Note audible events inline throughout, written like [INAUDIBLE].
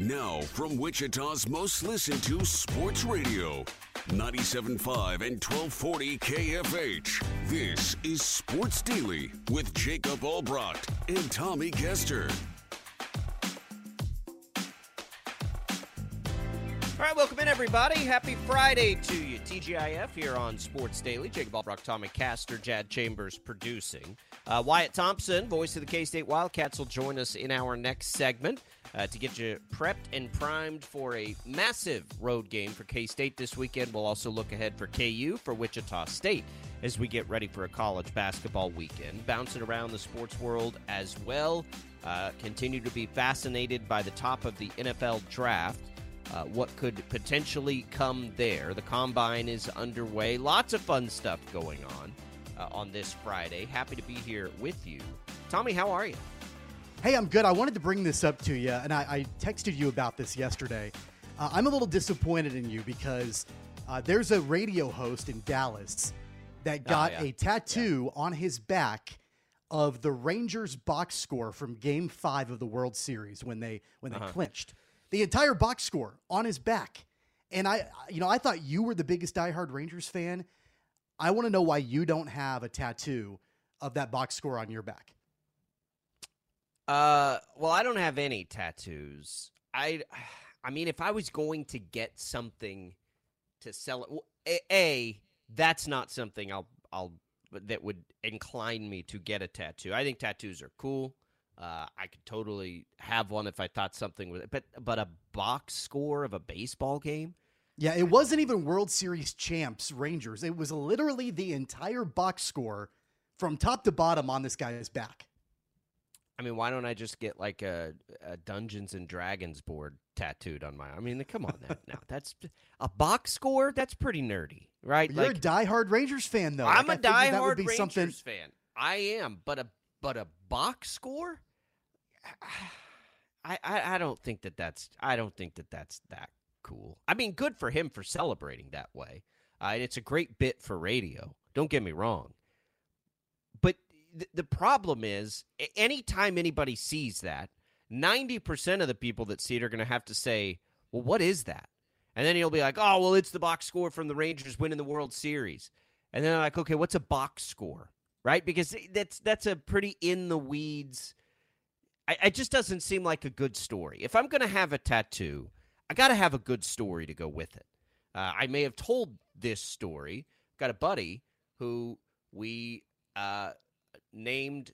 Now, from Wichita's most listened to sports radio, 97.5 and 1240 KFH. This is Sports Daily with Jacob Albrocht and Tommy Castor. All right, welcome in, everybody. Happy Friday to you. TGIF here on Sports Daily. Jacob Albrock, Tommy Castor, Jad Chambers producing. Uh, Wyatt Thompson, voice of the K State Wildcats, will join us in our next segment uh, to get you prepped and primed for a massive road game for K State this weekend. We'll also look ahead for KU for Wichita State as we get ready for a college basketball weekend. Bouncing around the sports world as well. Uh, continue to be fascinated by the top of the NFL draft. Uh, what could potentially come there. The combine is underway. Lots of fun stuff going on uh, on this Friday. Happy to be here with you. Tommy, how are you? Hey, I'm good. I wanted to bring this up to you, and I, I texted you about this yesterday. Uh, I'm a little disappointed in you because uh, there's a radio host in Dallas that got Oh, yeah. a tattoo on his back of the Rangers box score from Game Five of the World Series when they when they Uh-huh. clinched the entire box score on his back. And I, you know, I thought you were the biggest diehard Rangers fan. I want to know why you don't have a tattoo of that box score on your back. Uh, well, I don't have any tattoos. I, [SIGHS] I mean, if I was going to get something to sell a, a that's not something I'll I'll that would incline me to get a tattoo. I think tattoos are cool. Uh, I could totally have one if I thought something was, but but a box score of a baseball game. Yeah, it wasn't even World Series champs Rangers. It was literally the entire box score from top to bottom on this guy's back. I mean, why don't I just get like a, a Dungeons and Dragons board tattooed on my? I mean, come on now. now that's a box score. That's pretty nerdy, right? You're Like, a diehard Rangers fan, though. I'm Like, a I figured that would diehard Rangers something. fan. I am, but a but a box score. I, I I don't think that that's I don't think that that's that cool. I mean, good for him for celebrating that way. Uh, and it's a great bit for radio. Don't get me wrong. The problem is, anytime anybody sees that, ninety percent of the people that see it are going to have to say, "Well, what is that?" And then he'll be like, "Oh, well, it's the box score from the Rangers winning the World Series." And then I'm like, "Okay, what's a box score?" Right? Because that's that's a pretty in the weeds. I, it just doesn't seem like a good story. If I'm going to have a tattoo, I got to have a good story to go with it. Uh, I may have told this story. Got a buddy who we uh, named.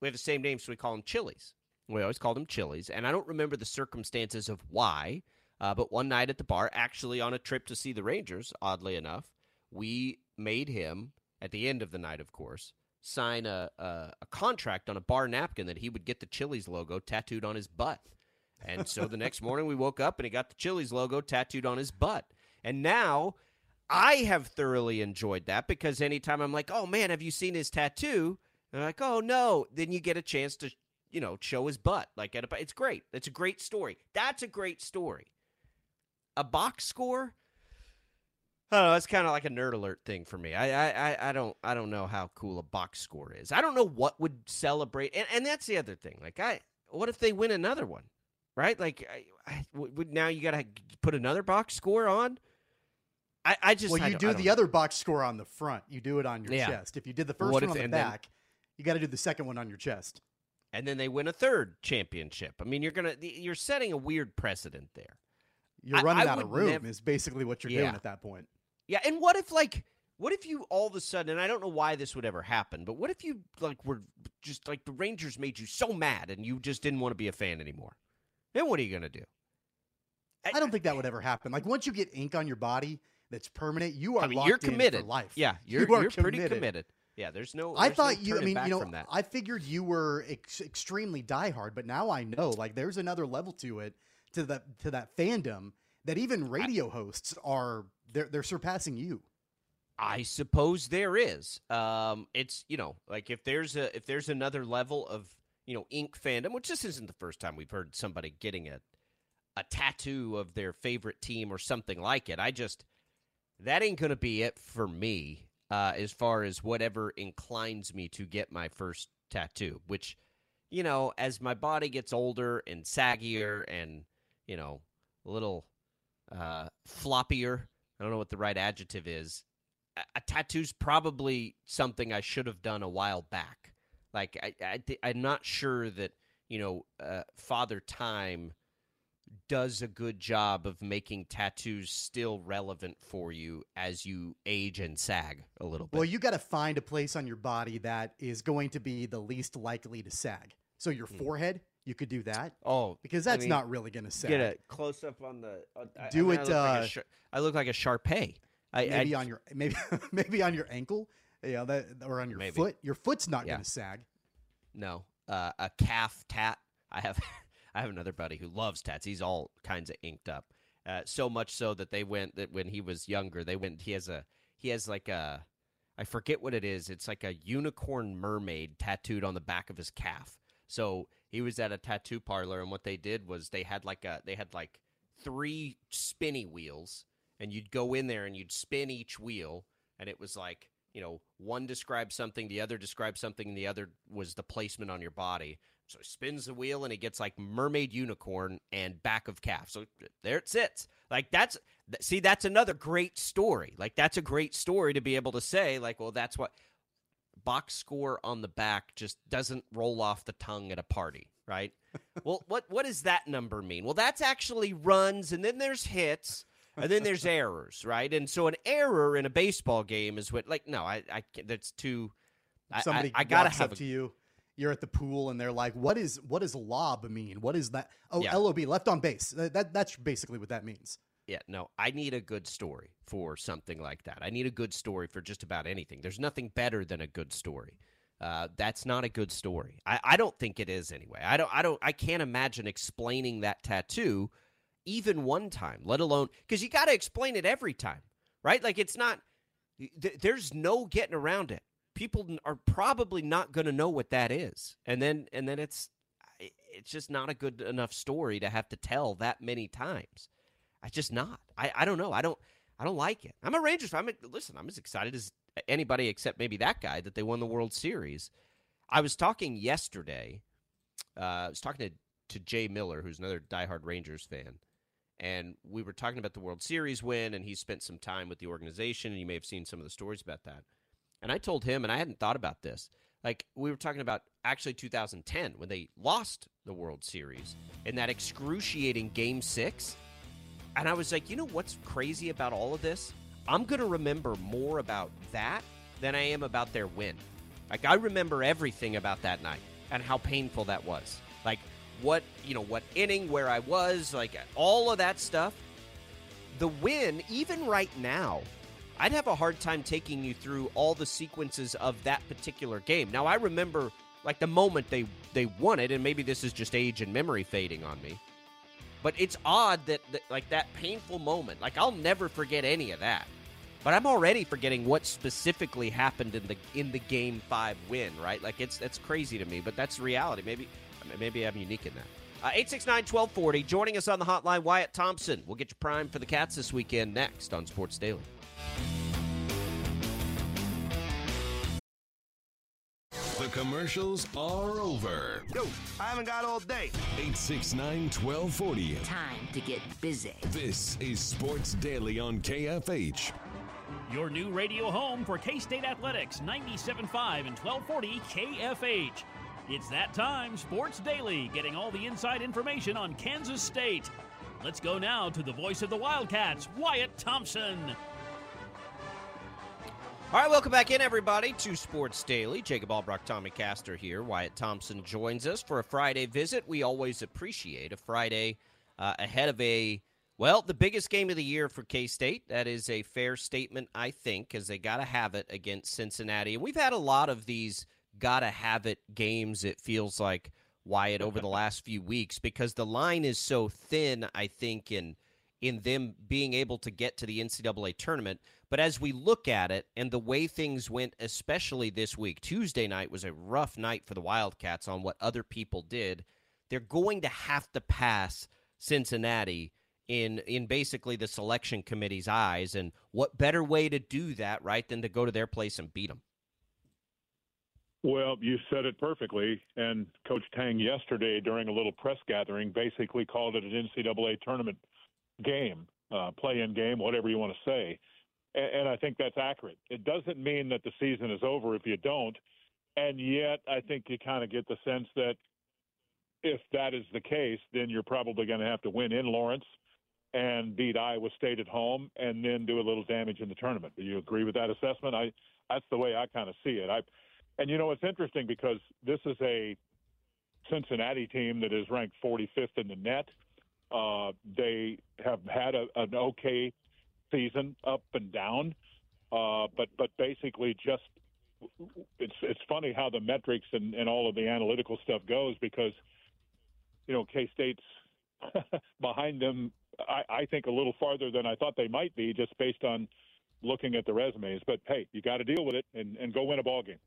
We have the same name, so we call him Chili's. We always called him Chili's, and I don't remember the circumstances of why. Uh, but one night at the bar, actually on a trip to see the Rangers, oddly enough, we made him at the end of the night, of course, sign a, a a contract on a bar napkin that he would get the Chili's logo tattooed on his butt. And so the next morning we woke up and he got the Chili's logo tattooed on his butt. And now I have thoroughly enjoyed that because anytime I'm like, "Oh man, have you seen his tattoo?" I'm like, "Oh no," then you get a chance to, you know, show his butt. Like at a, it's great. It's a great story. That's a great story. A box score. I don't know. It's kind of like a nerd alert thing for me. I, I, I, I don't, I don't know how cool a box score is. I don't know what would celebrate, and, and that's the other thing. Like, I, what if they win another one, right? Like, I, I would now you got to put another box score on. I, I just, well, you don't- do I the don't- other box score on the front. You do it on your Yeah. chest. If you did the first What one if- on the back, you got to do the second one on your chest. and then they win a third championship. I mean, you're gonna, you're setting a weird precedent there. You're running I out of room. nev- is basically what you're Yeah. doing at that point. Yeah, and what if like what if you all of a sudden and I don't know why this would ever happen, but what if you like were just like the Rangers made you so mad and you just didn't want to be a fan anymore? Then what are you gonna do? I don't think that would ever happen. Like once you get ink on your body that's permanent, you are I mean, locked you're in committed. for life. Yeah, [LAUGHS] You you're, you're pretty committed. Yeah, there's no. I there's no thought you. I mean, you know, from that. I figured you were ex- extremely diehard, but now I know like there's another level to it, to that to that fandom that even radio hosts are they're they're surpassing you. I suppose there is. Um, it's you know like if there's a if there's another level of you know ink fandom, which this isn't the first time we've heard somebody getting a a tattoo of their favorite team or something like it. I just that ain't gonna be it for me uh, as far as whatever inclines me to get my first tattoo. Which you know, as my body gets older and saggier and you know a little uh, floppier. I don't know what the right adjective is a, a tattoo's probably something I should have done a while back. Like I, I I'm not sure that you know uh, Father Time does a good job of making tattoos still relevant for you as you age and sag a little bit. Well, you got to find a place on your body that is going to be the least likely to sag. So your forehead, you could do that oh, because I that's mean, not really going to sag. get a close up on the. on- I- I Do mean, it, I look, like uh, a Shar- I look like a Shar-Pei. I, maybe I, on your maybe [LAUGHS] maybe on your ankle, yeah, that or on your Maybe. foot. Your foot's not Yeah. going to sag. No, uh, a calf tat. I have [LAUGHS] I have another buddy who loves tats. He's all kinds of inked up. Uh, so much so that they went that when he was younger, they went. He has a he has like a I forget what it is. It's like a unicorn mermaid tattooed on the back of his calf. So he was at a tattoo parlor, and what they did was they had like a they had like three spinny wheels, and you'd go in there and you'd spin each wheel, and it was like you know one described something, the other described something, and the other was the placement on your body. So he spins the wheel and he gets like mermaid unicorn and back of calf. So there it sits. Like that's see that's another great story. Like that's a great story to be able to say like well that's what box score on the back just doesn't roll off the tongue at a party, right? [LAUGHS] well, what what does that number mean? Well, that's actually runs and then there's hits and then there's [LAUGHS] errors, right? And so an error in a baseball game is what like no, I I can't- that's too I- I, Somebody I, gotta have a, to you. You're at the pool and they're like, "What is what does lob mean? What is that? Oh, Yeah. LOB, left on base. That, that that's basically what that means." Yeah, no, I need a good story for something like that. I need a good story for just about anything. There's nothing better than a good story. Uh, that's not a good story. I, I don't think it is anyway. I don't. I don't. I can't imagine explaining that tattoo even one time, let alone because you got to explain it every time, right? Like it's not. Th- there's no getting around it. People are probably not going to know what that is, and then and then it's it's just not a good enough story to have to tell that many times. I just not. I, I don't know. I don't I don't like it. I'm a Rangers fan. I'm a, listen. I'm as excited as anybody except maybe that guy that they won the World Series. I was talking yesterday. Uh, I was talking to to Jay Miller, who's another diehard Rangers fan, and we were talking about the World Series win, and he spent some time with the organization, and you may have seen some of the stories about that. And I told him, and I hadn't thought about this. Like we were talking about actually 2010 when they lost the World Series in that excruciating Game Six. And I was like, you know what's crazy about all of this? I'm going to remember more about that than I am about their win. Like, I remember everything about that night and how painful that was. Like, what, you know, what inning, where I was, like, all of that stuff. The win, even right now, I'd have a hard time taking you through all the sequences of that particular game. Now, I remember, like, the moment they, they won it, and maybe this is just age and memory fading on me. But it's odd that, that like that painful moment, like I'll never forget any of that. But I'm already forgetting what specifically happened in the in the game five win, right? Like it's that's crazy to me, but that's reality. Maybe maybe I'm unique in that. Uh, 869-1240, joining us on the hotline, Wyatt Thompson. We'll get you primed for the Cats this weekend next on Sports Daily. The commercials are over. Yo, I haven't got all day. 869 1240. Time to get busy. This is Sports Daily on KFH. Your new radio home for K State Athletics, 97.5 and 1240 KFH. It's that time, Sports Daily, getting all the inside information on Kansas State. Let's go now to the voice of the Wildcats, Wyatt Thompson. All right, welcome back in, everybody, to Sports Daily. Jacob Albrock, Tommy Castor here. Wyatt Thompson joins us for a Friday visit. We always appreciate a Friday uh, ahead of a, well, the biggest game of the year for K State. That is a fair statement, I think, because they got to have it against Cincinnati. And we've had a lot of these got to have it games, it feels like, Wyatt, over the [LAUGHS] last few weeks, because the line is so thin, I think, in in them being able to get to the NCAA tournament. But as we look at it and the way things went, especially this week, Tuesday night was a rough night for the Wildcats on what other people did. They're going to have to pass Cincinnati in in basically the selection committee's eyes. And what better way to do that, right, than to go to their place and beat them? Well, you said it perfectly. And Coach Tang yesterday during a little press gathering basically called it an NCAA tournament game, uh, play-in game, whatever you want to say. And, and I think that's accurate. It doesn't mean that the season is over if you don't. And yet, I think you kind of get the sense that if that is the case, then you're probably going to have to win in Lawrence and beat Iowa State at home, and then do a little damage in the tournament. Do you agree with that assessment? I that's the way I kind of see it. I and you know it's interesting because this is a Cincinnati team that is ranked 45th in the net. Uh, they have had a, an okay season, up and down, uh, but but basically just it's it's funny how the metrics and, and all of the analytical stuff goes because you know K State's [LAUGHS] behind them. I, I think a little farther than I thought they might be, just based on looking at the resumes. But hey, you got to deal with it and, and go win a ball game.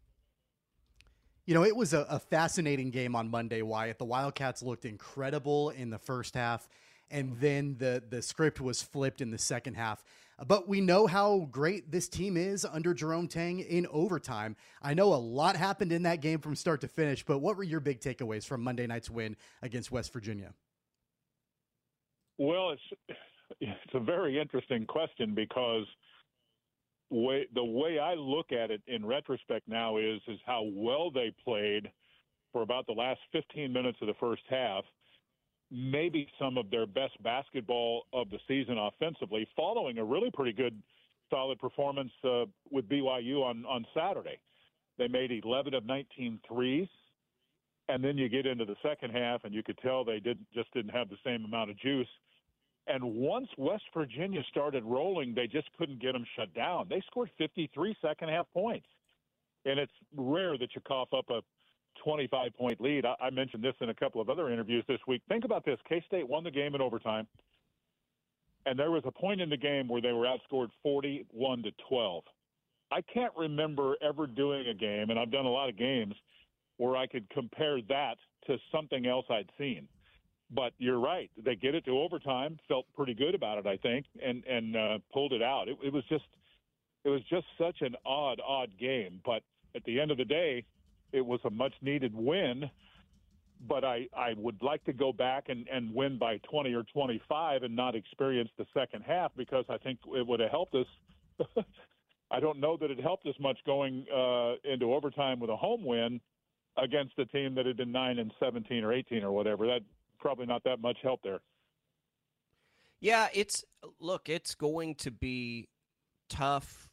You know, it was a, a, fascinating game on Monday, Wyatt. The Wildcats looked incredible in the first half, and then the, the script was flipped in the second half. But we know how great this team is under Jerome Tang in overtime. I know a lot happened in that game from start to finish, but what were your big takeaways from Monday night's win against West Virginia? Well, it's [LAUGHS] it's a very interesting question because way the way I look at it in retrospect now is is how well they played for about the last 15 minutes of the first half. Maybe some of their best basketball of the season offensively, following a really pretty good, solid performance uh, with BYU on on Saturday. They made 11 of 19 threes, and then you get into the second half, and you could tell they didn't just didn't have the same amount of juice and once West Virginia started rolling, they just couldn't get them shut down. They scored 53 second half points. And it's rare that you cough up a 25 point lead. I, I mentioned this in a couple of other interviews this week. Think about this K State won the game in overtime. And there was a point in the game where they were outscored 41 to 12. I can't remember ever doing a game, and I've done a lot of games, where I could compare that to something else I'd seen but you're right. They get it to overtime. Felt pretty good about it, I think, and and uh, pulled it out. It, it was just it was just such an odd, odd game. But at the end of the day, it was a much needed win. But I, I would like to go back and, and win by 20 or 25 and not experience the second half because I think it would have helped us. [LAUGHS] I don't know that it helped us much going uh, into overtime with a home win against a team that had been 9 and 17 or 18 or whatever. That probably not that much help there. Yeah, it's look, it's going to be tough.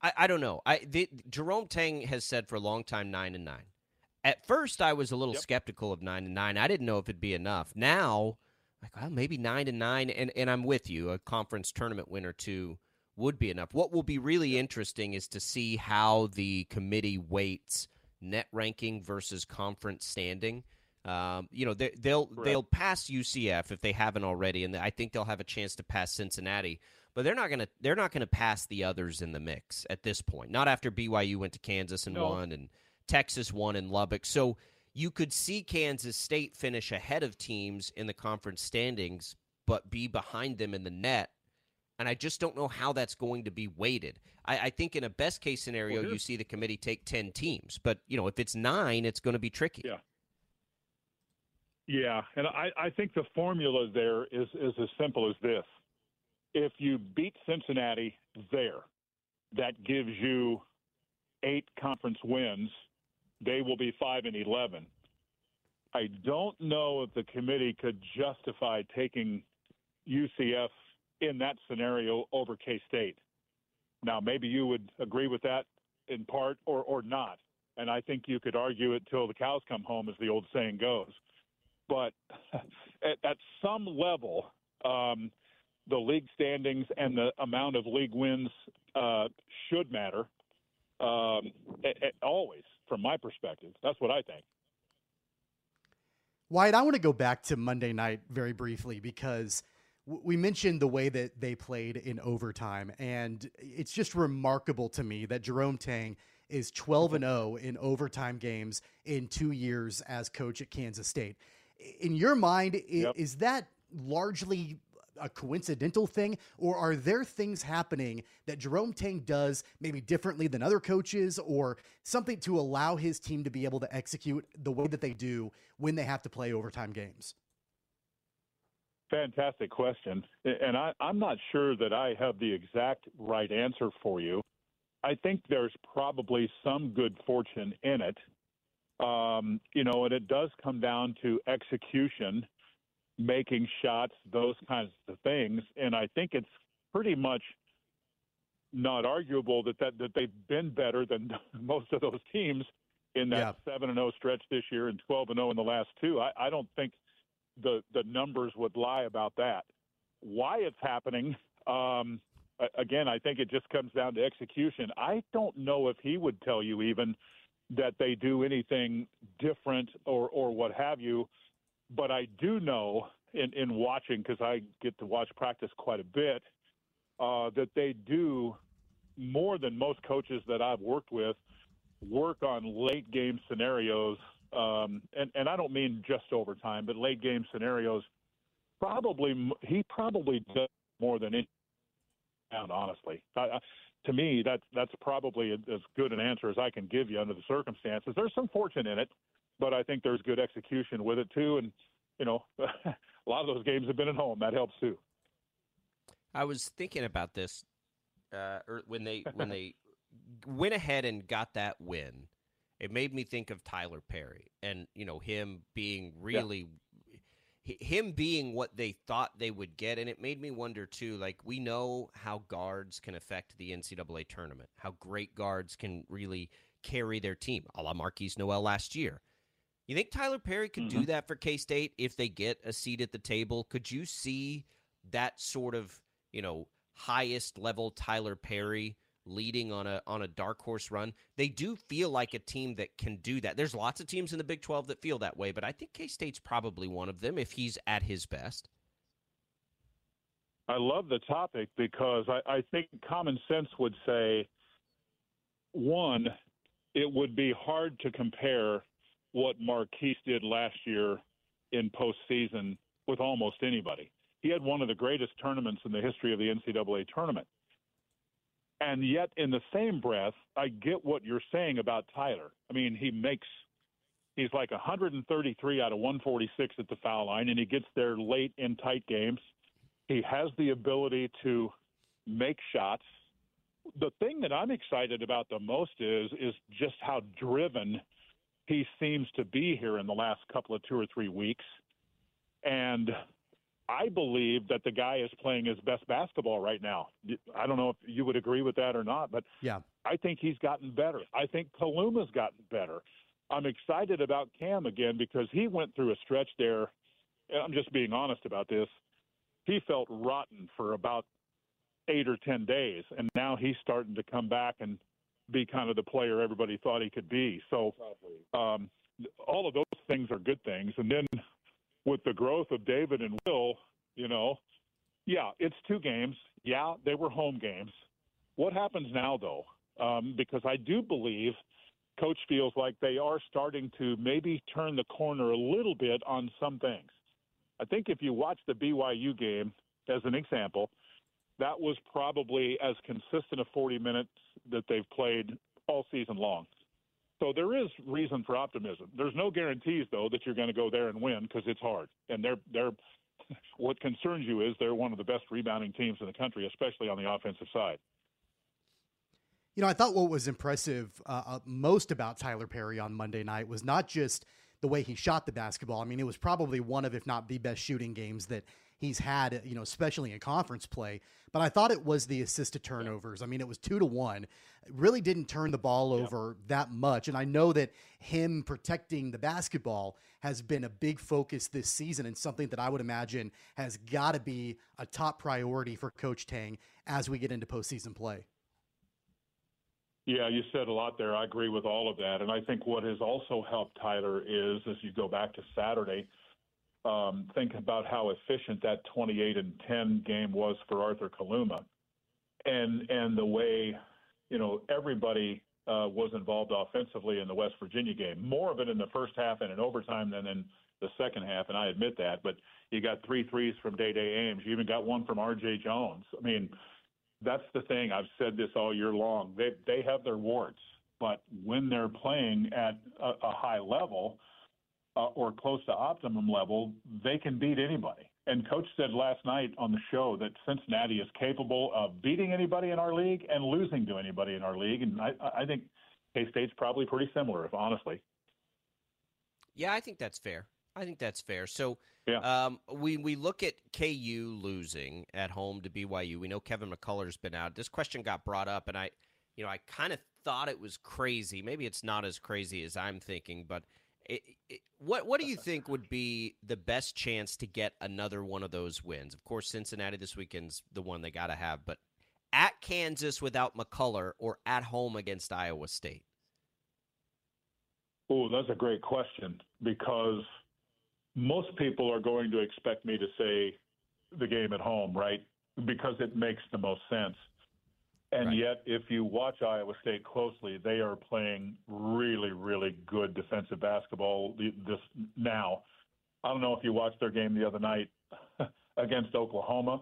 I, I don't know. I the, Jerome Tang has said for a long time nine and nine. At first, I was a little yep. skeptical of nine and nine. I didn't know if it'd be enough. Now, like well, maybe nine and nine, and and I'm with you. A conference tournament win or two would be enough. What will be really interesting is to see how the committee weights net ranking versus conference standing um, you know, they, will they'll, they'll pass UCF if they haven't already, and I think they'll have a chance to pass Cincinnati. But they're not gonna they're not gonna pass the others in the mix at this point. Not after BYU went to Kansas and no. won, and Texas won in Lubbock. So you could see Kansas State finish ahead of teams in the conference standings, but be behind them in the net And I just don't know how that's going to be weighted. I, I think in a best case scenario, well, you see the committee take 10 teams. But, you know, if it's nine, it's going to be tricky. Yeah. Yeah. And I, I think the formula there is, is as simple as this if you beat Cincinnati there, that gives you eight conference wins. They will be five and eleven. I don't know if the committee could justify taking UCF in that scenario over K State. Now, maybe you would agree with that in part or, or not. And I think you could argue it till the cows come home, as the old saying goes. But [LAUGHS] at, at some level, um, the league standings and the amount of league wins uh, should matter. Um, it, it, always, from my perspective, that's what I think. Wyatt, I want to go back to Monday night very briefly because we mentioned the way that they played in overtime, and it's just remarkable to me that Jerome Tang is 12 and 0 in overtime games in two years as coach at Kansas State. In your mind, yep. is that largely a coincidental thing, or are there things happening that Jerome Tang does maybe differently than other coaches, or something to allow his team to be able to execute the way that they do when they have to play overtime games? Fantastic question. And I, am not sure that I have the exact right answer for you. I think there's probably some good fortune in it. Um, you know, and it does come down to execution making shots, those kinds of things. And I think it's pretty much not arguable that, that, that they've been better than [LAUGHS] most of those teams in that seven and zero oh stretch this year and twelve and zero oh in the last two. I, I don't think the the numbers would lie about that. Why it's happening? Um, again, I think it just comes down to execution. I don't know if he would tell you even that they do anything different or or what have you but I do know in, in watching, because I get to watch practice quite a bit, uh, that they do more than most coaches that I've worked with work on late game scenarios. Um, and, and I don't mean just overtime, but late game scenarios. Probably, he probably does more than any. Honestly, I, to me, that's that's probably as good an answer as I can give you under the circumstances. There's some fortune in it but I think there's good execution with it too. And you know, [LAUGHS] a lot of those games have been at home. That helps too. I was thinking about this uh, er, when they when they [LAUGHS] went ahead and got that win. It made me think of Tylor Perry and you know him being really yeah. Him being what they thought they would get, and it made me wonder too. Like we know how guards can affect the NCAA tournament, how great guards can really carry their team, a la Markquis Nowell last year. You think Tylor Perry could mm-hmm. do that for K State if they get a seat at the table? Could you see that sort of, you know, highest level Tylor Perry leading on a on a dark horse run? They do feel like a team that can do that. There's lots of teams in the Big 12 that feel that way, but I think K State's probably one of them if he's at his best. I love the topic because I, I think common sense would say one, it would be hard to compare what Markquis did last year in postseason with almost anybody. He had one of the greatest tournaments in the history of the NCAA tournament. And yet, in the same breath, I get what you're saying about Tylor. I mean, he makes, he's like 133 out of 146 at the foul line, and he gets there late in tight games. He has the ability to make shots. The thing that I'm excited about the most is is just how driven he seems to be here in the last couple of two or three weeks. And I believe that the guy is playing his best basketball right now. I don't know if you would agree with that or not, but yeah, I think he's gotten better. I think Kaluma's gotten better. I'm excited about Cam again because he went through a stretch there. I'm just being honest about this. He felt rotten for about eight or ten days, and now he's starting to come back and be kind of the player everybody thought he could be. So um, all of those things are good things. And then with the growth of David and Will, you know, yeah, it's two games. Yeah, they were home games. What happens now, though? Um, because I do believe coach feels like they are starting to maybe turn the corner a little bit on some things. I think if you watch the BYU game as an example – that was probably as consistent a 40 minutes that they've played all season long. So there is reason for optimism. There's no guarantees though that you're going to go there and win because it's hard. And they're they're [LAUGHS] what concerns you is they're one of the best rebounding teams in the country, especially on the offensive side. You know, I thought what was impressive uh, uh, most about Tylor Perry on Monday night was not just the way he shot the basketball. I mean, it was probably one of, if not the best shooting games that he's had, you know, especially in conference play. But I thought it was the assisted turnovers. I mean, it was two to one. really didn't turn the ball over yeah. that much. And I know that him protecting the basketball has been a big focus this season and something that I would imagine has got to be a top priority for Coach Tang as we get into postseason play. Yeah, you said a lot there. I agree with all of that. And I think what has also helped Tylor is, as you go back to Saturday, um, think about how efficient that 28 and 10 game was for Arthur Kaluma, and and the way, you know, everybody uh, was involved offensively in the West Virginia game. More of it in the first half and in overtime than in the second half, and I admit that. But you got three threes from Dai Dai Ames. You even got one from R.J. Jones. I mean that's the thing. I've said this all year long. They they have their warts, but when they're playing at a, a high level uh, or close to optimum level, they can beat anybody. And coach said last night on the show that Cincinnati is capable of beating anybody in our league and losing to anybody in our league. And I, I think K State's probably pretty similar, if honestly. Yeah, I think that's fair. I think that's fair. So yeah. um, we we look at KU losing at home to BYU. We know Kevin McCullar's been out. This question got brought up, and I, you know, I kind of thought it was crazy. Maybe it's not as crazy as I'm thinking, but it, it, what what do you think would be the best chance to get another one of those wins? Of course, Cincinnati this weekend's the one they got to have, but at Kansas without McCullar or at home against Iowa State. Oh, that's a great question because most people are going to expect me to say the game at home, right? Because it makes the most sense. And right. yet, if you watch Iowa State closely, they are playing really, really good defensive basketball this now. I don't know if you watched their game the other night [LAUGHS] against Oklahoma,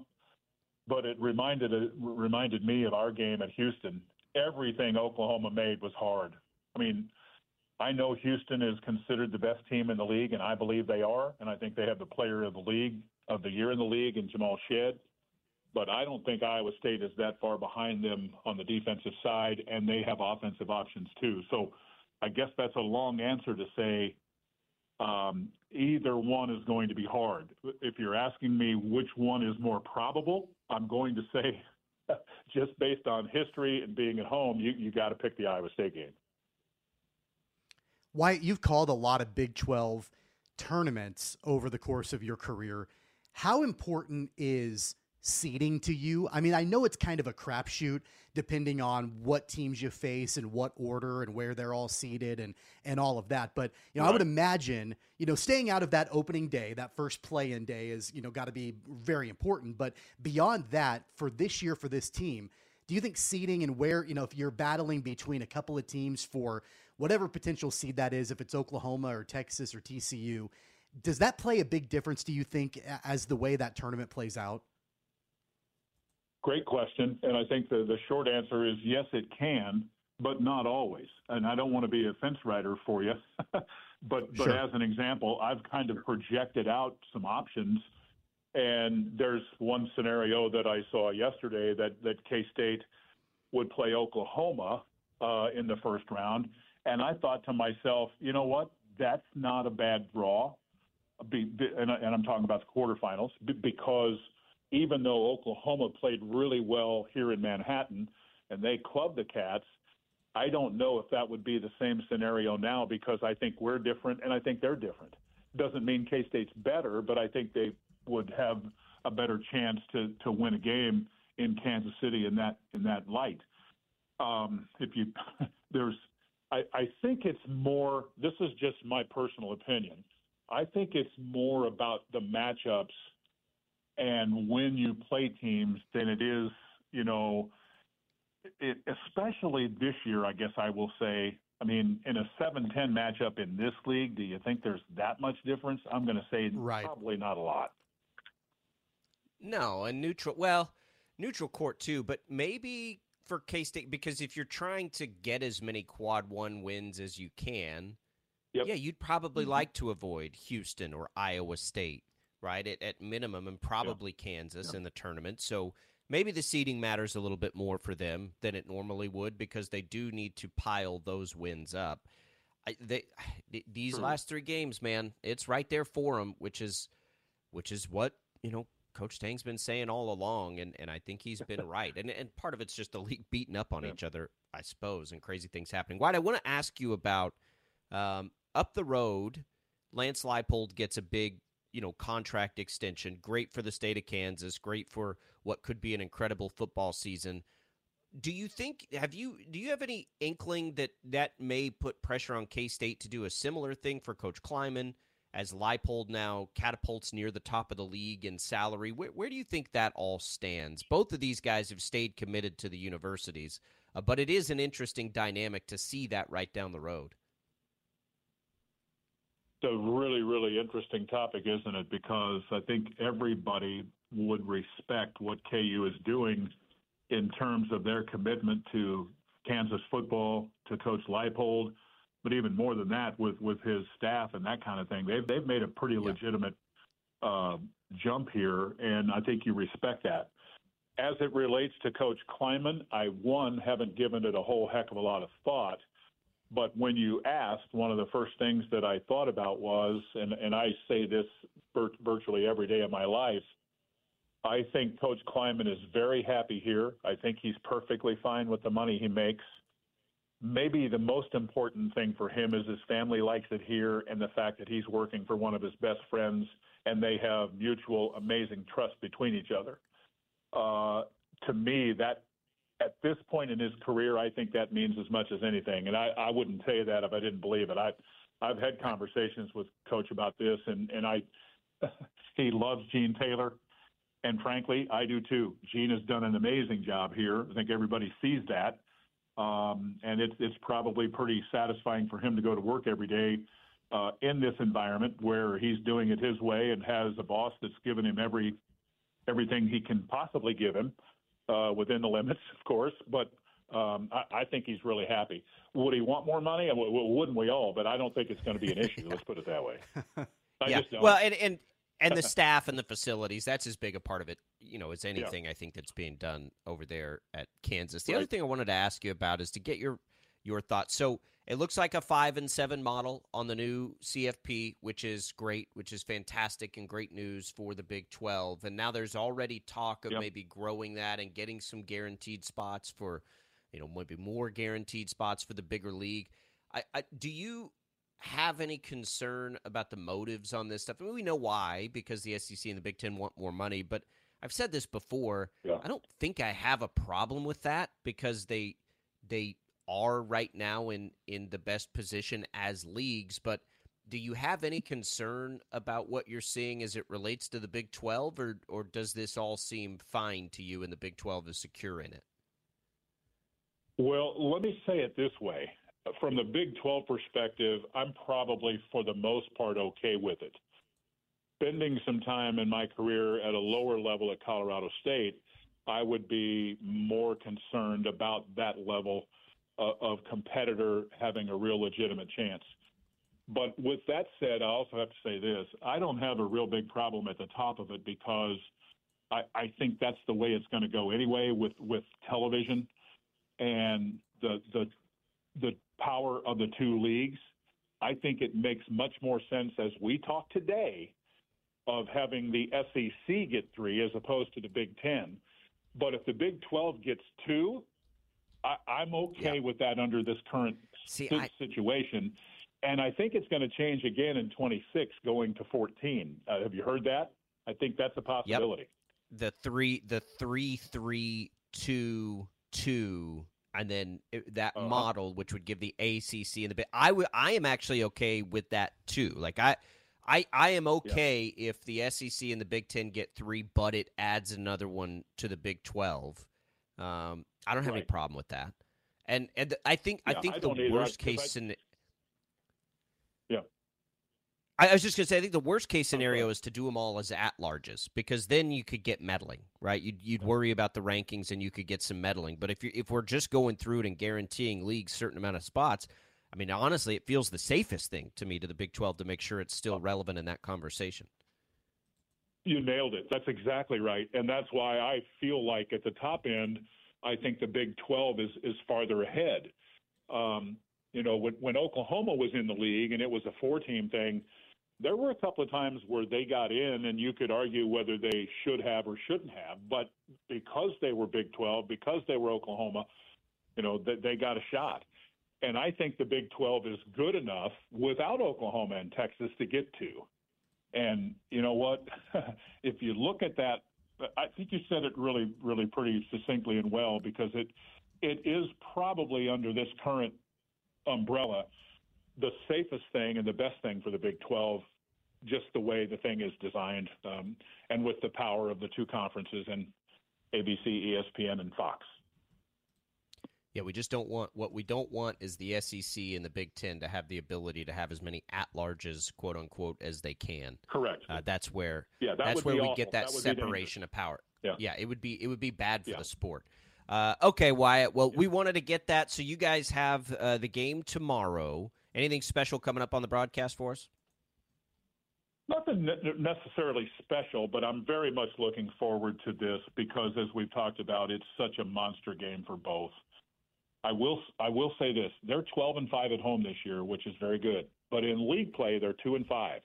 but it reminded it reminded me of our game at Houston. Everything Oklahoma made was hard. I mean, I know Houston is considered the best team in the league, and I believe they are. And I think they have the player of the league of the year in the league in Jamal Shead. But I don't think Iowa State is that far behind them on the defensive side, and they have offensive options too. So I guess that's a long answer to say um, either one is going to be hard. If you're asking me which one is more probable, I'm going to say [LAUGHS] just based on history and being at home, you, you got to pick the Iowa State game. Wyatt, you've called a lot of Big 12 tournaments over the course of your career. How important is seeding to you? I mean, I know it's kind of a crapshoot depending on what teams you face and what order and where they're all seated and and all of that. But you know, right. I would imagine you know staying out of that opening day, that first play-in day, is you know got to be very important. But beyond that, for this year for this team, do you think seeding and where you know if you're battling between a couple of teams for whatever potential seed that is, if it's Oklahoma or Texas or TCU, does that play a big difference, do you think, as the way that tournament plays out? Great question. And I think the, the short answer is yes, it can, but not always. And I don't want to be a fence rider for you. [LAUGHS] but but sure. as an example, I've kind of projected out some options. And there's one scenario that I saw yesterday that, that K State would play Oklahoma uh, in the first round. And I thought to myself, you know what? That's not a bad draw. Be, be, and, and, I'm talking about the quarterfinals because even though Oklahoma played really well here in Manhattan and they clubbed the Cats, I don't know if that would be the same scenario now because I think we're different and I think they're different. Doesn't mean K State's better, but I think they would have a better chance to to win a game in Kansas City in that in that light. Um, if you [LAUGHS] there's I, I think it's more, this is just my personal opinion. I think it's more about the matchups and when you play teams than it is, you know, it, especially this year, I guess I will say. I mean, in a 7 10 matchup in this league, do you think there's that much difference? I'm going to say right. probably not a lot. No, a neutral. Well, neutral court too, but maybe for K State because if you're trying to get as many quad one wins as you can, yep. yeah, you'd probably mm-hmm. like to avoid Houston or Iowa State, right? At, at minimum, and probably yeah. Kansas yeah. in the tournament. So maybe the seeding matters a little bit more for them than it normally would because they do need to pile those wins up. I, they, [SIGHS] these True. last three games, man, it's right there for them, which is, which is what you know Coach Tang's been saying all along, and, and I think he's been [LAUGHS] right. And and part of it's just the league beating up on yeah. each other, I suppose, and crazy things happening. Wyatt, I want to ask you about um, up the road. Lance Leipold gets a big, you know, contract extension. Great for the state of Kansas. Great for what could be an incredible football season. Do you think have you do you have any inkling that that may put pressure on K State to do a similar thing for Coach Klieman? as Leipold now catapults near the top of the league in salary. Where, where do you think that all stands? Both of these guys have stayed committed to the universities, uh, but it is an interesting dynamic to see that right down the road. It's a really, really interesting topic, isn't it? Because I think everybody would respect what KU is doing in terms of their commitment to Kansas football, to Coach Leipold – but even more than that, with with his staff and that kind of thing, they've they've made a pretty yeah. legitimate uh, jump here, and I think you respect that. As it relates to Coach Klieman, I one haven't given it a whole heck of a lot of thought, but when you asked, one of the first things that I thought about was, and and I say this virtually every day of my life. I think Coach Klieman is very happy here. I think he's perfectly fine with the money he makes maybe the most important thing for him is his family likes it here and the fact that he's working for one of his best friends and they have mutual amazing trust between each other. Uh, to me, that at this point in his career, I think that means as much as anything. And I, I wouldn't say that if I didn't believe it. I, I've had conversations with Coach about this, and and I, [LAUGHS] he loves Gene Taylor, and frankly, I do too. Gene has done an amazing job here. I think everybody sees that. Um, and it's it's probably pretty satisfying for him to go to work every day uh, in this environment where he's doing it his way and has a boss that's given him every everything he can possibly give him uh, within the limits, of course. But um, I, I think he's really happy. Would he want more money? Wouldn't we all? But I don't think it's going to be an [LAUGHS] issue. Let's put it that way. I yeah. Well, and, and and the [LAUGHS] staff and the facilities that's as big a part of it you know as anything yeah. i think that's being done over there at kansas the right. other thing i wanted to ask you about is to get your your thoughts so it looks like a five and seven model on the new cfp which is great which is fantastic and great news for the big 12 and now there's already talk of yep. maybe growing that and getting some guaranteed spots for you know maybe more guaranteed spots for the bigger league I, I do you have any concern about the motives on this stuff? I mean, we know why because the SEC and the Big Ten want more money, but I've said this before. Yeah. I don't think I have a problem with that because they they are right now in in the best position as leagues. But do you have any concern about what you're seeing as it relates to the Big Twelve, or or does this all seem fine to you and the Big Twelve is secure in it? Well, let me say it this way from the Big 12 perspective, I'm probably for the most part okay with it. Spending some time in my career at a lower level at Colorado State, I would be more concerned about that level of competitor having a real legitimate chance. But with that said, I also have to say this I don't have a real big problem at the top of it because I, I think that's the way it's going to go anyway with, with television and the, the the power of the two leagues, I think it makes much more sense as we talk today of having the SEC get three as opposed to the Big Ten. But if the Big 12 gets two, I, am okay yeah. with that under this current See, I... situation. And I think it's going to change again in 26, going to 14. Uh, have you heard that? I think that's a possibility. Yep. The three, the three, three, two, two and then it, that uh-huh. model, which would give the ACC and the Big. I would. I am actually okay with that too. Like I. I, I am okay yeah. if the SEC and the Big Ten get three, but it adds another one to the Big Twelve. Um, I don't have right. any problem with that. And and I think yeah, I think I the worst case scenario. Yeah. I was just going to say, I think the worst case scenario is to do them all as at larges because then you could get meddling, right? You'd, you'd worry about the rankings and you could get some meddling. But if you if we're just going through it and guaranteeing leagues certain amount of spots, I mean, honestly, it feels the safest thing to me to the Big 12 to make sure it's still relevant in that conversation. You nailed it. That's exactly right, and that's why I feel like at the top end, I think the Big 12 is is farther ahead. Um, you know, when, when Oklahoma was in the league and it was a four-team thing, there were a couple of times where they got in, and you could argue whether they should have or shouldn't have. But because they were Big 12, because they were Oklahoma, you know, they, they got a shot. And I think the Big 12 is good enough without Oklahoma and Texas to get to. And you know what? [LAUGHS] if you look at that, I think you said it really, really pretty succinctly and well because it it is probably under this current umbrella the safest thing and the best thing for the Big 12, just the way the thing is designed, um, and with the power of the two conferences and ABC, ESPN, and Fox. Yeah, we just don't want what we don't want is the SEC and the Big Ten to have the ability to have as many at larges, quote unquote, as they can. Correct. Uh, that's where yeah, that that's where we awful. get that, that separation of power. Yeah. yeah, it would be it would be bad for yeah. the sport. Uh, okay, Wyatt. Well, we wanted to get that, so you guys have uh, the game tomorrow. Anything special coming up on the broadcast for us? Nothing necessarily special, but I'm very much looking forward to this because, as we've talked about, it's such a monster game for both. I will I will say this: they're 12 and five at home this year, which is very good. But in league play, they're two and five.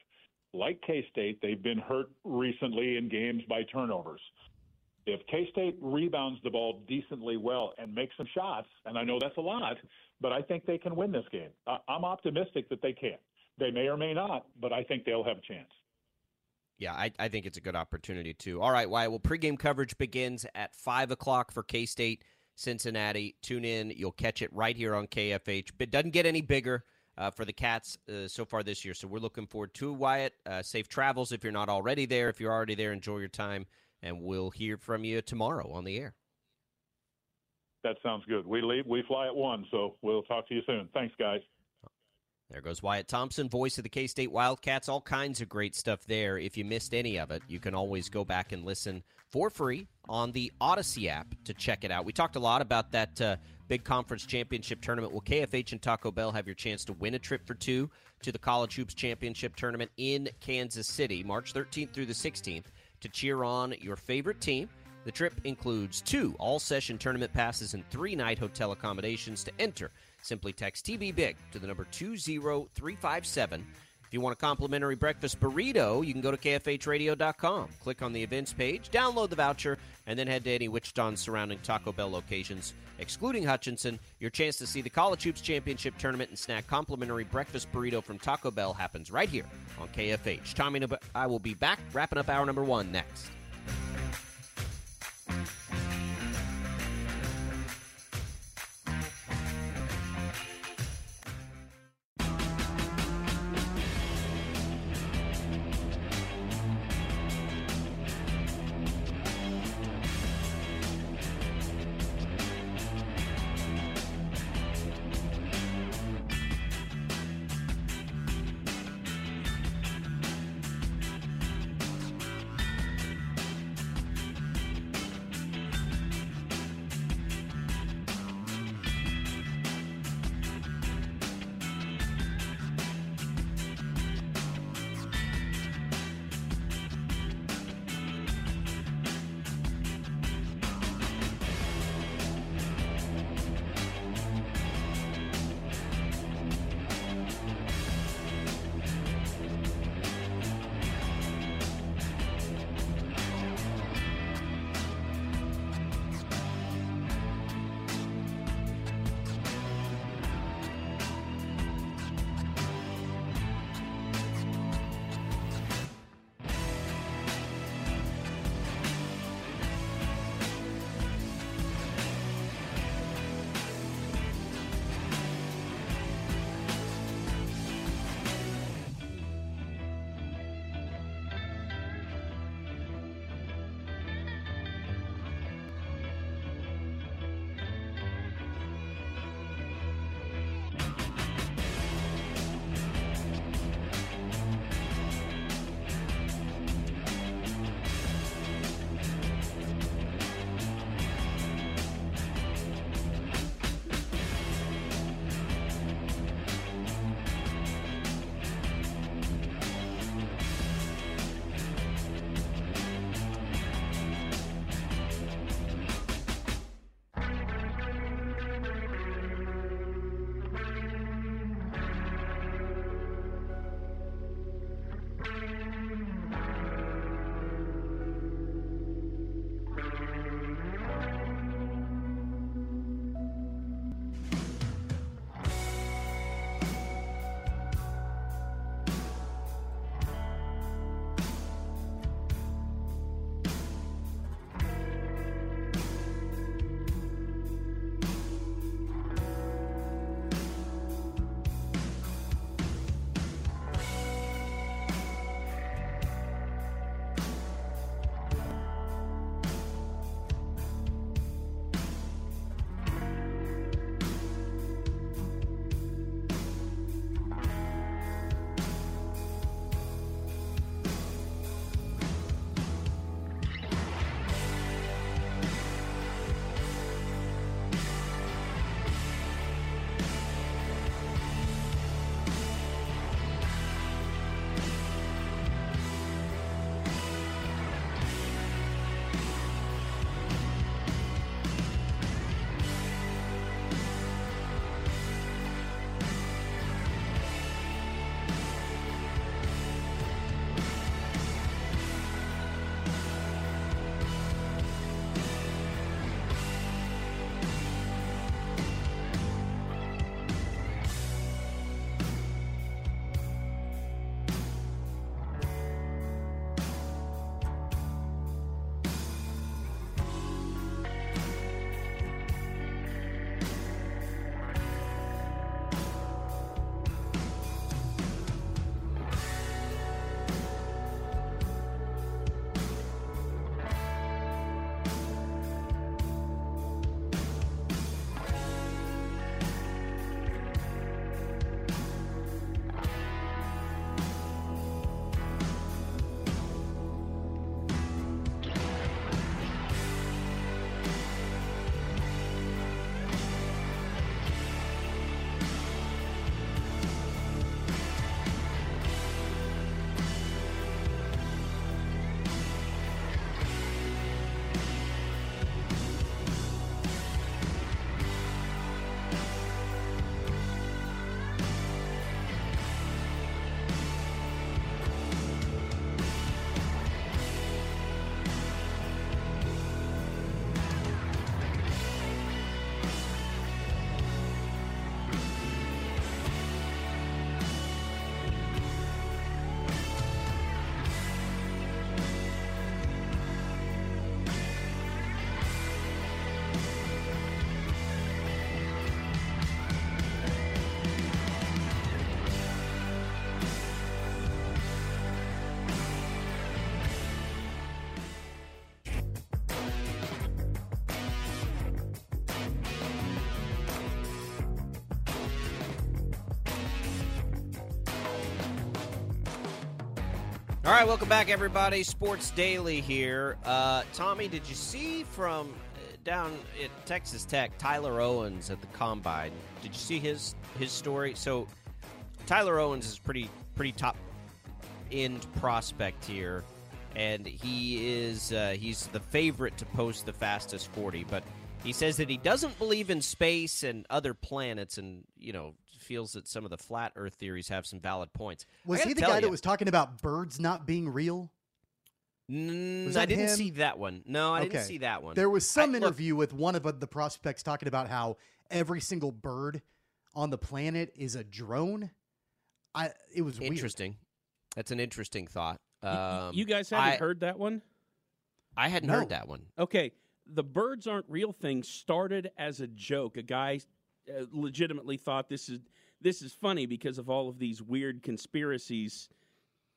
Like K State, they've been hurt recently in games by turnovers. If K State rebounds the ball decently well and makes some shots, and I know that's a lot, but I think they can win this game. I'm optimistic that they can. They may or may not, but I think they'll have a chance. Yeah, I, I think it's a good opportunity too. All right, Wyatt. Well, pregame coverage begins at five o'clock for K State. Cincinnati. Tune in. You'll catch it right here on KFH. But it doesn't get any bigger uh, for the Cats uh, so far this year. So we're looking forward to Wyatt. Uh, safe travels if you're not already there. If you're already there, enjoy your time. And we'll hear from you tomorrow on the air. That sounds good. We leave. We fly at one. So we'll talk to you soon. Thanks, guys. There goes Wyatt Thompson, voice of the K State Wildcats. All kinds of great stuff there. If you missed any of it, you can always go back and listen for free on the Audacy app to check it out. We talked a lot about that uh, big conference championship tournament. Will KFH and Taco Bell have your chance to win a trip for two to the College Hoops Championship tournament in Kansas City, March 13th through the 16th, to cheer on your favorite team? The trip includes two all session tournament passes and three night hotel accommodations to enter. Simply text TB Big to the number 20357. If you want a complimentary breakfast burrito, you can go to KFHradio.com. Click on the events page, download the voucher, and then head to any Wichita surrounding Taco Bell locations, excluding Hutchinson. Your chance to see the College Hoops Championship Tournament and snack complimentary breakfast burrito from Taco Bell happens right here on KFH. Tommy I will be back wrapping up hour number one next. Right, welcome back, everybody. Sports Daily here. Uh, Tommy, did you see from uh, down at Texas Tech, Tyler Owens at the combine? Did you see his his story? So, Tyler Owens is pretty pretty top end prospect here, and he is uh, he's the favorite to post the fastest forty. But he says that he doesn't believe in space and other planets, and you know feels that some of the flat Earth theories have some valid points. Was he the guy that was talking about birds not being real? Mm, I didn't him? see that one. No, I Okay. didn't see that one. There was some I- look, interview with one of the prospects talking about how every single bird on the planet is a drone. I it was weird. interesting. That's an interesting thought. Y- Um, you guys haven't I, heard that one? I hadn't No. heard that one. Okay, the birds aren't real thing started as a joke. A guy uh, legitimately thought this is this is funny because of all of these weird conspiracies,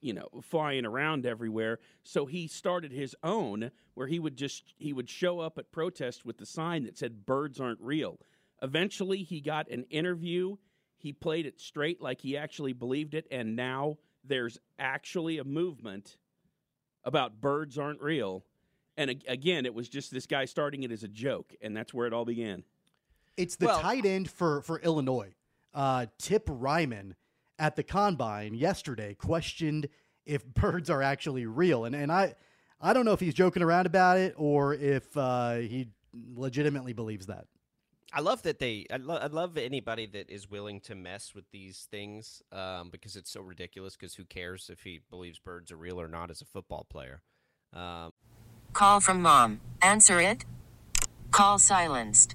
you know, flying around everywhere. So he started his own where he would just he would show up at protest with the sign that said birds aren't real. Eventually he got an interview. He played it straight like he actually believed it and now there's actually a movement about birds aren't real. And again, it was just this guy starting it as a joke, and that's where it all began. It's the Well- tight end for for Illinois. Uh, Tip Reiman at the combine yesterday questioned if [LAUGHS] birds are actually real, and and I I don't know if he's joking around about it or if uh, he legitimately believes that. I love that they. I, lo- I love anybody that is willing to mess with these things um, because it's so ridiculous. Because who cares if he believes birds are real or not as a football player? Um, Call from mom. Answer it. Call silenced.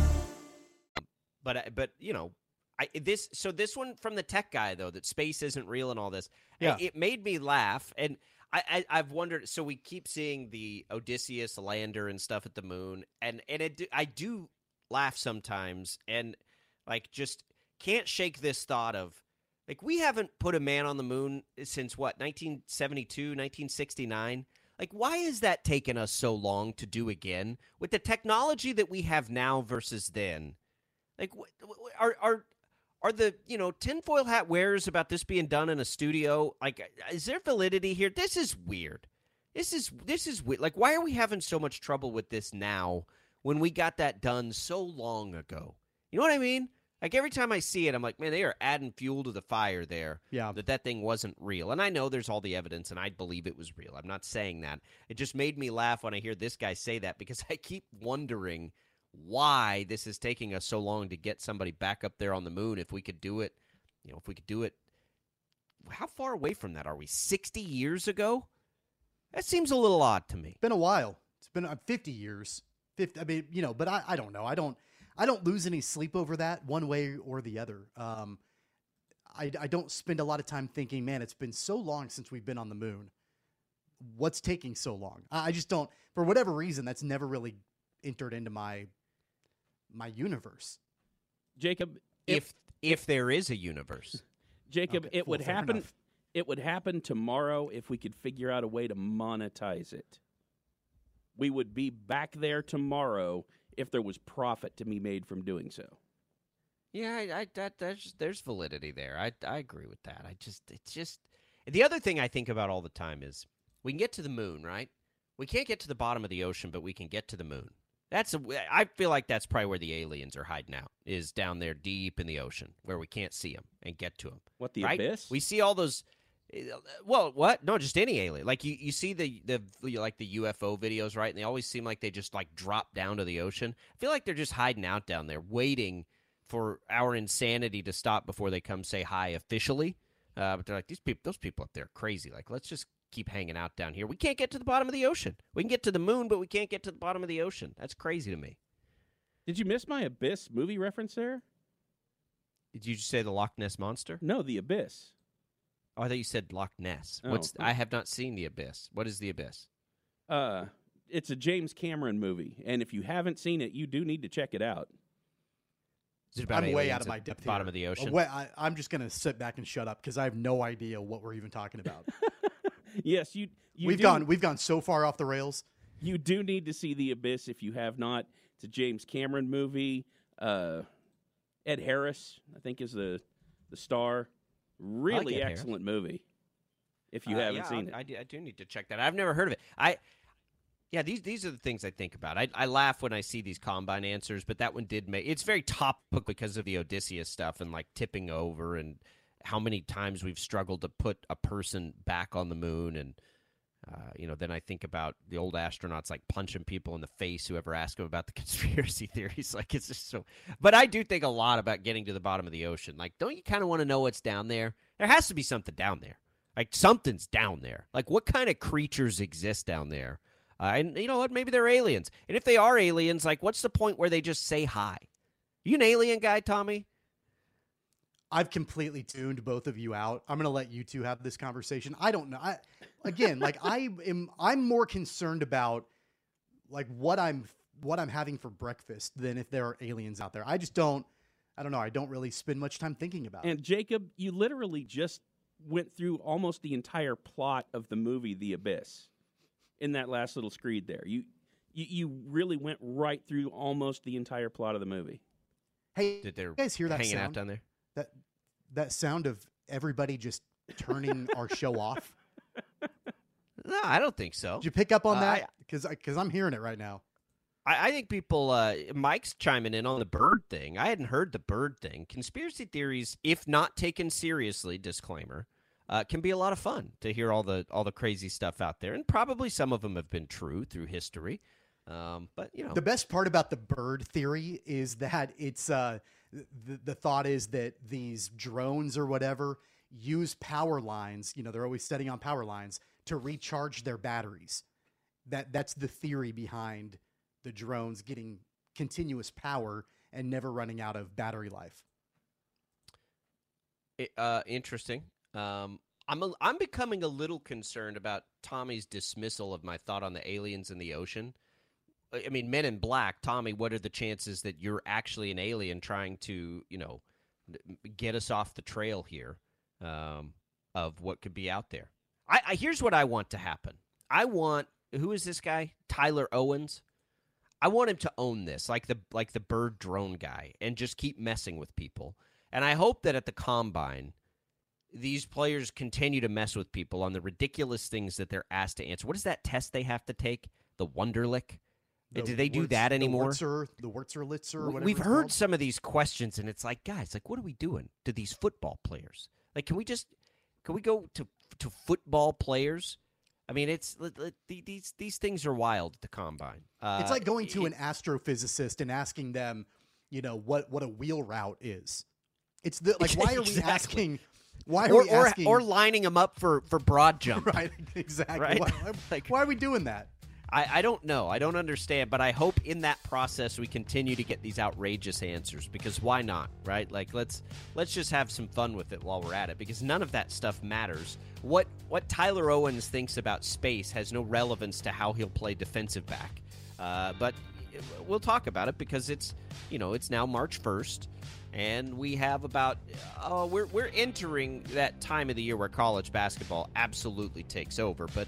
But uh, but you know, I this so this one from the tech guy though that space isn't real and all this. Yeah. it made me laugh and. I, I, I've wondered. So we keep seeing the Odysseus lander and stuff at the moon, and and it, I do laugh sometimes, and like just can't shake this thought of like we haven't put a man on the moon since what 1972, 1969. Like why has that taken us so long to do again with the technology that we have now versus then? Like, are are are the you know tinfoil hat wearers about this being done in a studio? Like, uh, is there validity here? This is weird. This is this is weird. Like, why are we having so much trouble with this now when we got that done so long ago? You know what I mean? Like every time I see it, I'm like, man, they are adding fuel to the fire there. Yeah. That that thing wasn't real, and I know there's all the evidence, and I believe it was real. I'm not saying that. It just made me laugh when I hear this guy say that because [LAUGHS] I keep wondering why this is taking us so long to get somebody back up there on the moon if we could do it you know if we could do it how far away from that are we 60 years ago that seems a little odd to me been a while. It's been uh, 50 years. 50, I mean, you know, but I, I don't know. I don't I don't lose any sleep over that one way or the other. Um, I, I don't spend a lot of time thinking, man, it's been so long since we've been on the moon. What's taking so long? I, I just don't. For whatever reason, that's never really entered into my my universe. Jacob, if if there is a universe [LAUGHS] Jacob, Okay, it well, would happen. enough. It would happen tomorrow if we could figure out a way to monetize it. We would be back there tomorrow if there was profit to be made from doing so. Yeah, I, I that there's there's validity there. I I agree with that. I just it's just the other thing I think about all the time is we can get to the moon, right? We can't get to the bottom of the ocean, but we can get to the moon. That's a, I feel like that's probably where the aliens are hiding out is down there deep in the ocean where we can't see them and get to them. What the right? abyss? We see all those. Well, what? No, just any alien. Like you, you see the the like the UFO videos, right? And they always seem like they just like drop down to the ocean. I feel like they're just hiding out down there, waiting for our insanity to stop before they come say hi officially. Uh, but they're like these people, those people up there, are crazy. Like let's just keep hanging out down here. We can't get to the bottom of the ocean. We can get to the moon, but we can't get to the bottom of the ocean. That's crazy to me. Did you miss my Abyss movie reference there? Did you just say the Loch Ness monster? No, the Abyss. Oh, I thought you said Loch Ness. Oh. What's? I have not seen the Abyss. What is the Abyss? Uh, it's a James Cameron movie, and if you haven't seen it, you do need to check it out. Is it about I'm way out of at my the depth. bottom here. of the ocean? way- I, I'm just going to sit back and shut up because I have no idea what we're even talking about. [LAUGHS] Yes, you. you we've do- gone we've gone so far off the rails. You do need to see the Abyss if you have not. It's a James Cameron movie. Uh, Ed Harris, I think, is the the star. Really Ed Harris. excellent movie. If you Uh, haven't yeah, seen I, it, I do, I do need to check that. I've never heard of it. I yeah, these these are the things I think about. I, I laugh when I see these combine answers, but that one did make it's very topical because of the Odysseus stuff and like tipping over and how many times we've struggled to put a person back on the moon and uh, you know, then I think about the old astronauts like punching people in the face who ever ask them about the [LAUGHS] conspiracy theories. Like it's just so. But I do think a lot about getting to the bottom of the ocean. Like, don't you kind of want to know what's down there? There has to be something down there. Like something's down there. Like what kind of creatures exist down there? Uh, and you know what? Maybe they're aliens. And if they are aliens, like what's the point where they just say hi? You an alien guy, Tommy? I've completely tuned both of you out. I'm going to let you two have this conversation. I don't know. I, again, like I am, I'm more concerned about like what I'm, what I'm having for breakfast than if there are aliens out there. I just don't, I don't know. I don't really spend much time thinking about it. and Jacob, you literally just went through almost the entire plot of the movie The Abyss in that last little screed there. You you, you really went right through almost the entire plot of the movie. Hey, Did they you guys hear that hanging sound? out down there? That that sound of everybody just turning our show off. [LAUGHS] No, I don't think so. Did you pick up on Uh, that? Because because I'm hearing it right now. I, I think people, uh, Mike's chiming in on the bird thing. I hadn't heard the bird thing. Conspiracy theories, if not taken seriously, disclaimer, uh, can be a lot of fun to hear all the all the crazy stuff out there, and probably some of them have been true through history. Um, but you know, The best part about the bird theory is that it's uh, the the thought is that these drones or whatever use power lines. You know, they're always setting on power lines to recharge their batteries. That that's the theory behind the drones getting continuous power and never running out of battery life. It- uh, interesting. Um, I'm a, I'm becoming a little concerned about Tommy's dismissal of my thought on the aliens in the ocean. I mean, Men in Black, Tommy. What are the chances that you're actually an alien trying to, you know, get us off the trail here um, of what could be out there? I, I here's what I want to happen. I want who is this guy? Tyler Owens. I want him to own this, like the like the bird drone guy, and just keep messing with people. And I hope that at the combine, these players continue to mess with people on the ridiculous things that they're asked to answer. What is that test they have to take? The Wonderlic. The Do they do Wurtz- that the anymore? The Wurtzerlitzer, or We- whatever We've heard called? some of these questions, and it's like, guys, like, what are we doing to these football players? Like, can we just, can we go to to football players? I mean, it's the- these these things are wild at the combine. Uh, it's like going to it- an astrophysicist and asking them, you know, what what a wheel route is. It's the like why [LAUGHS] are we asking why are or, we asking or lining them up for for broad jump. [LAUGHS] right exactly Right? Why, [LAUGHS] why- why are we doing that? I, I don't know. I don't understand, but I hope in that process we continue to get these outrageous answers because why not, right? Like let's let's just have some fun with it while we're at it because none of that stuff matters. What what Tyler Owens thinks about space has no relevance to how he'll play defensive back. Uh, but we'll talk about it because it's you know it's now March first, and we have about uh, we're we're entering that time of the year where college basketball absolutely takes over, but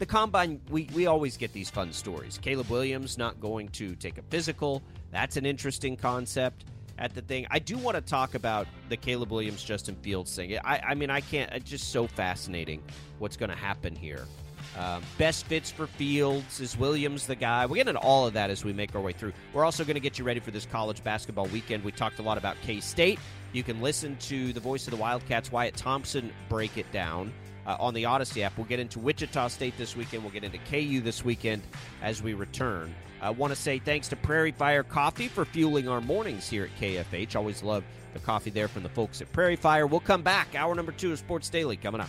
the combine we, we always get these fun stories. Caleb williams not going to take a physical. That's an interesting concept at the thing. I do want to talk about the caleb williams justin fields thing. I, I mean i can't it's just so fascinating what's going to happen here. Um, best fits for fields. Is williams the guy? We'll get into all of that as we make our way through. We're also going to get you ready for this college basketball weekend. We talked a lot about k-state. You can listen to the voice of the wildcats wyatt thompson break it down uh, on the Audacy app. We'll get into Wichita State this weekend. We'll get into KU this weekend as we return. I want to say thanks to Prairie Fire Coffee for fueling our mornings here at KFH. Always love the coffee there from the folks at Prairie Fire. We'll come back. Hour number two of Sports Daily coming up.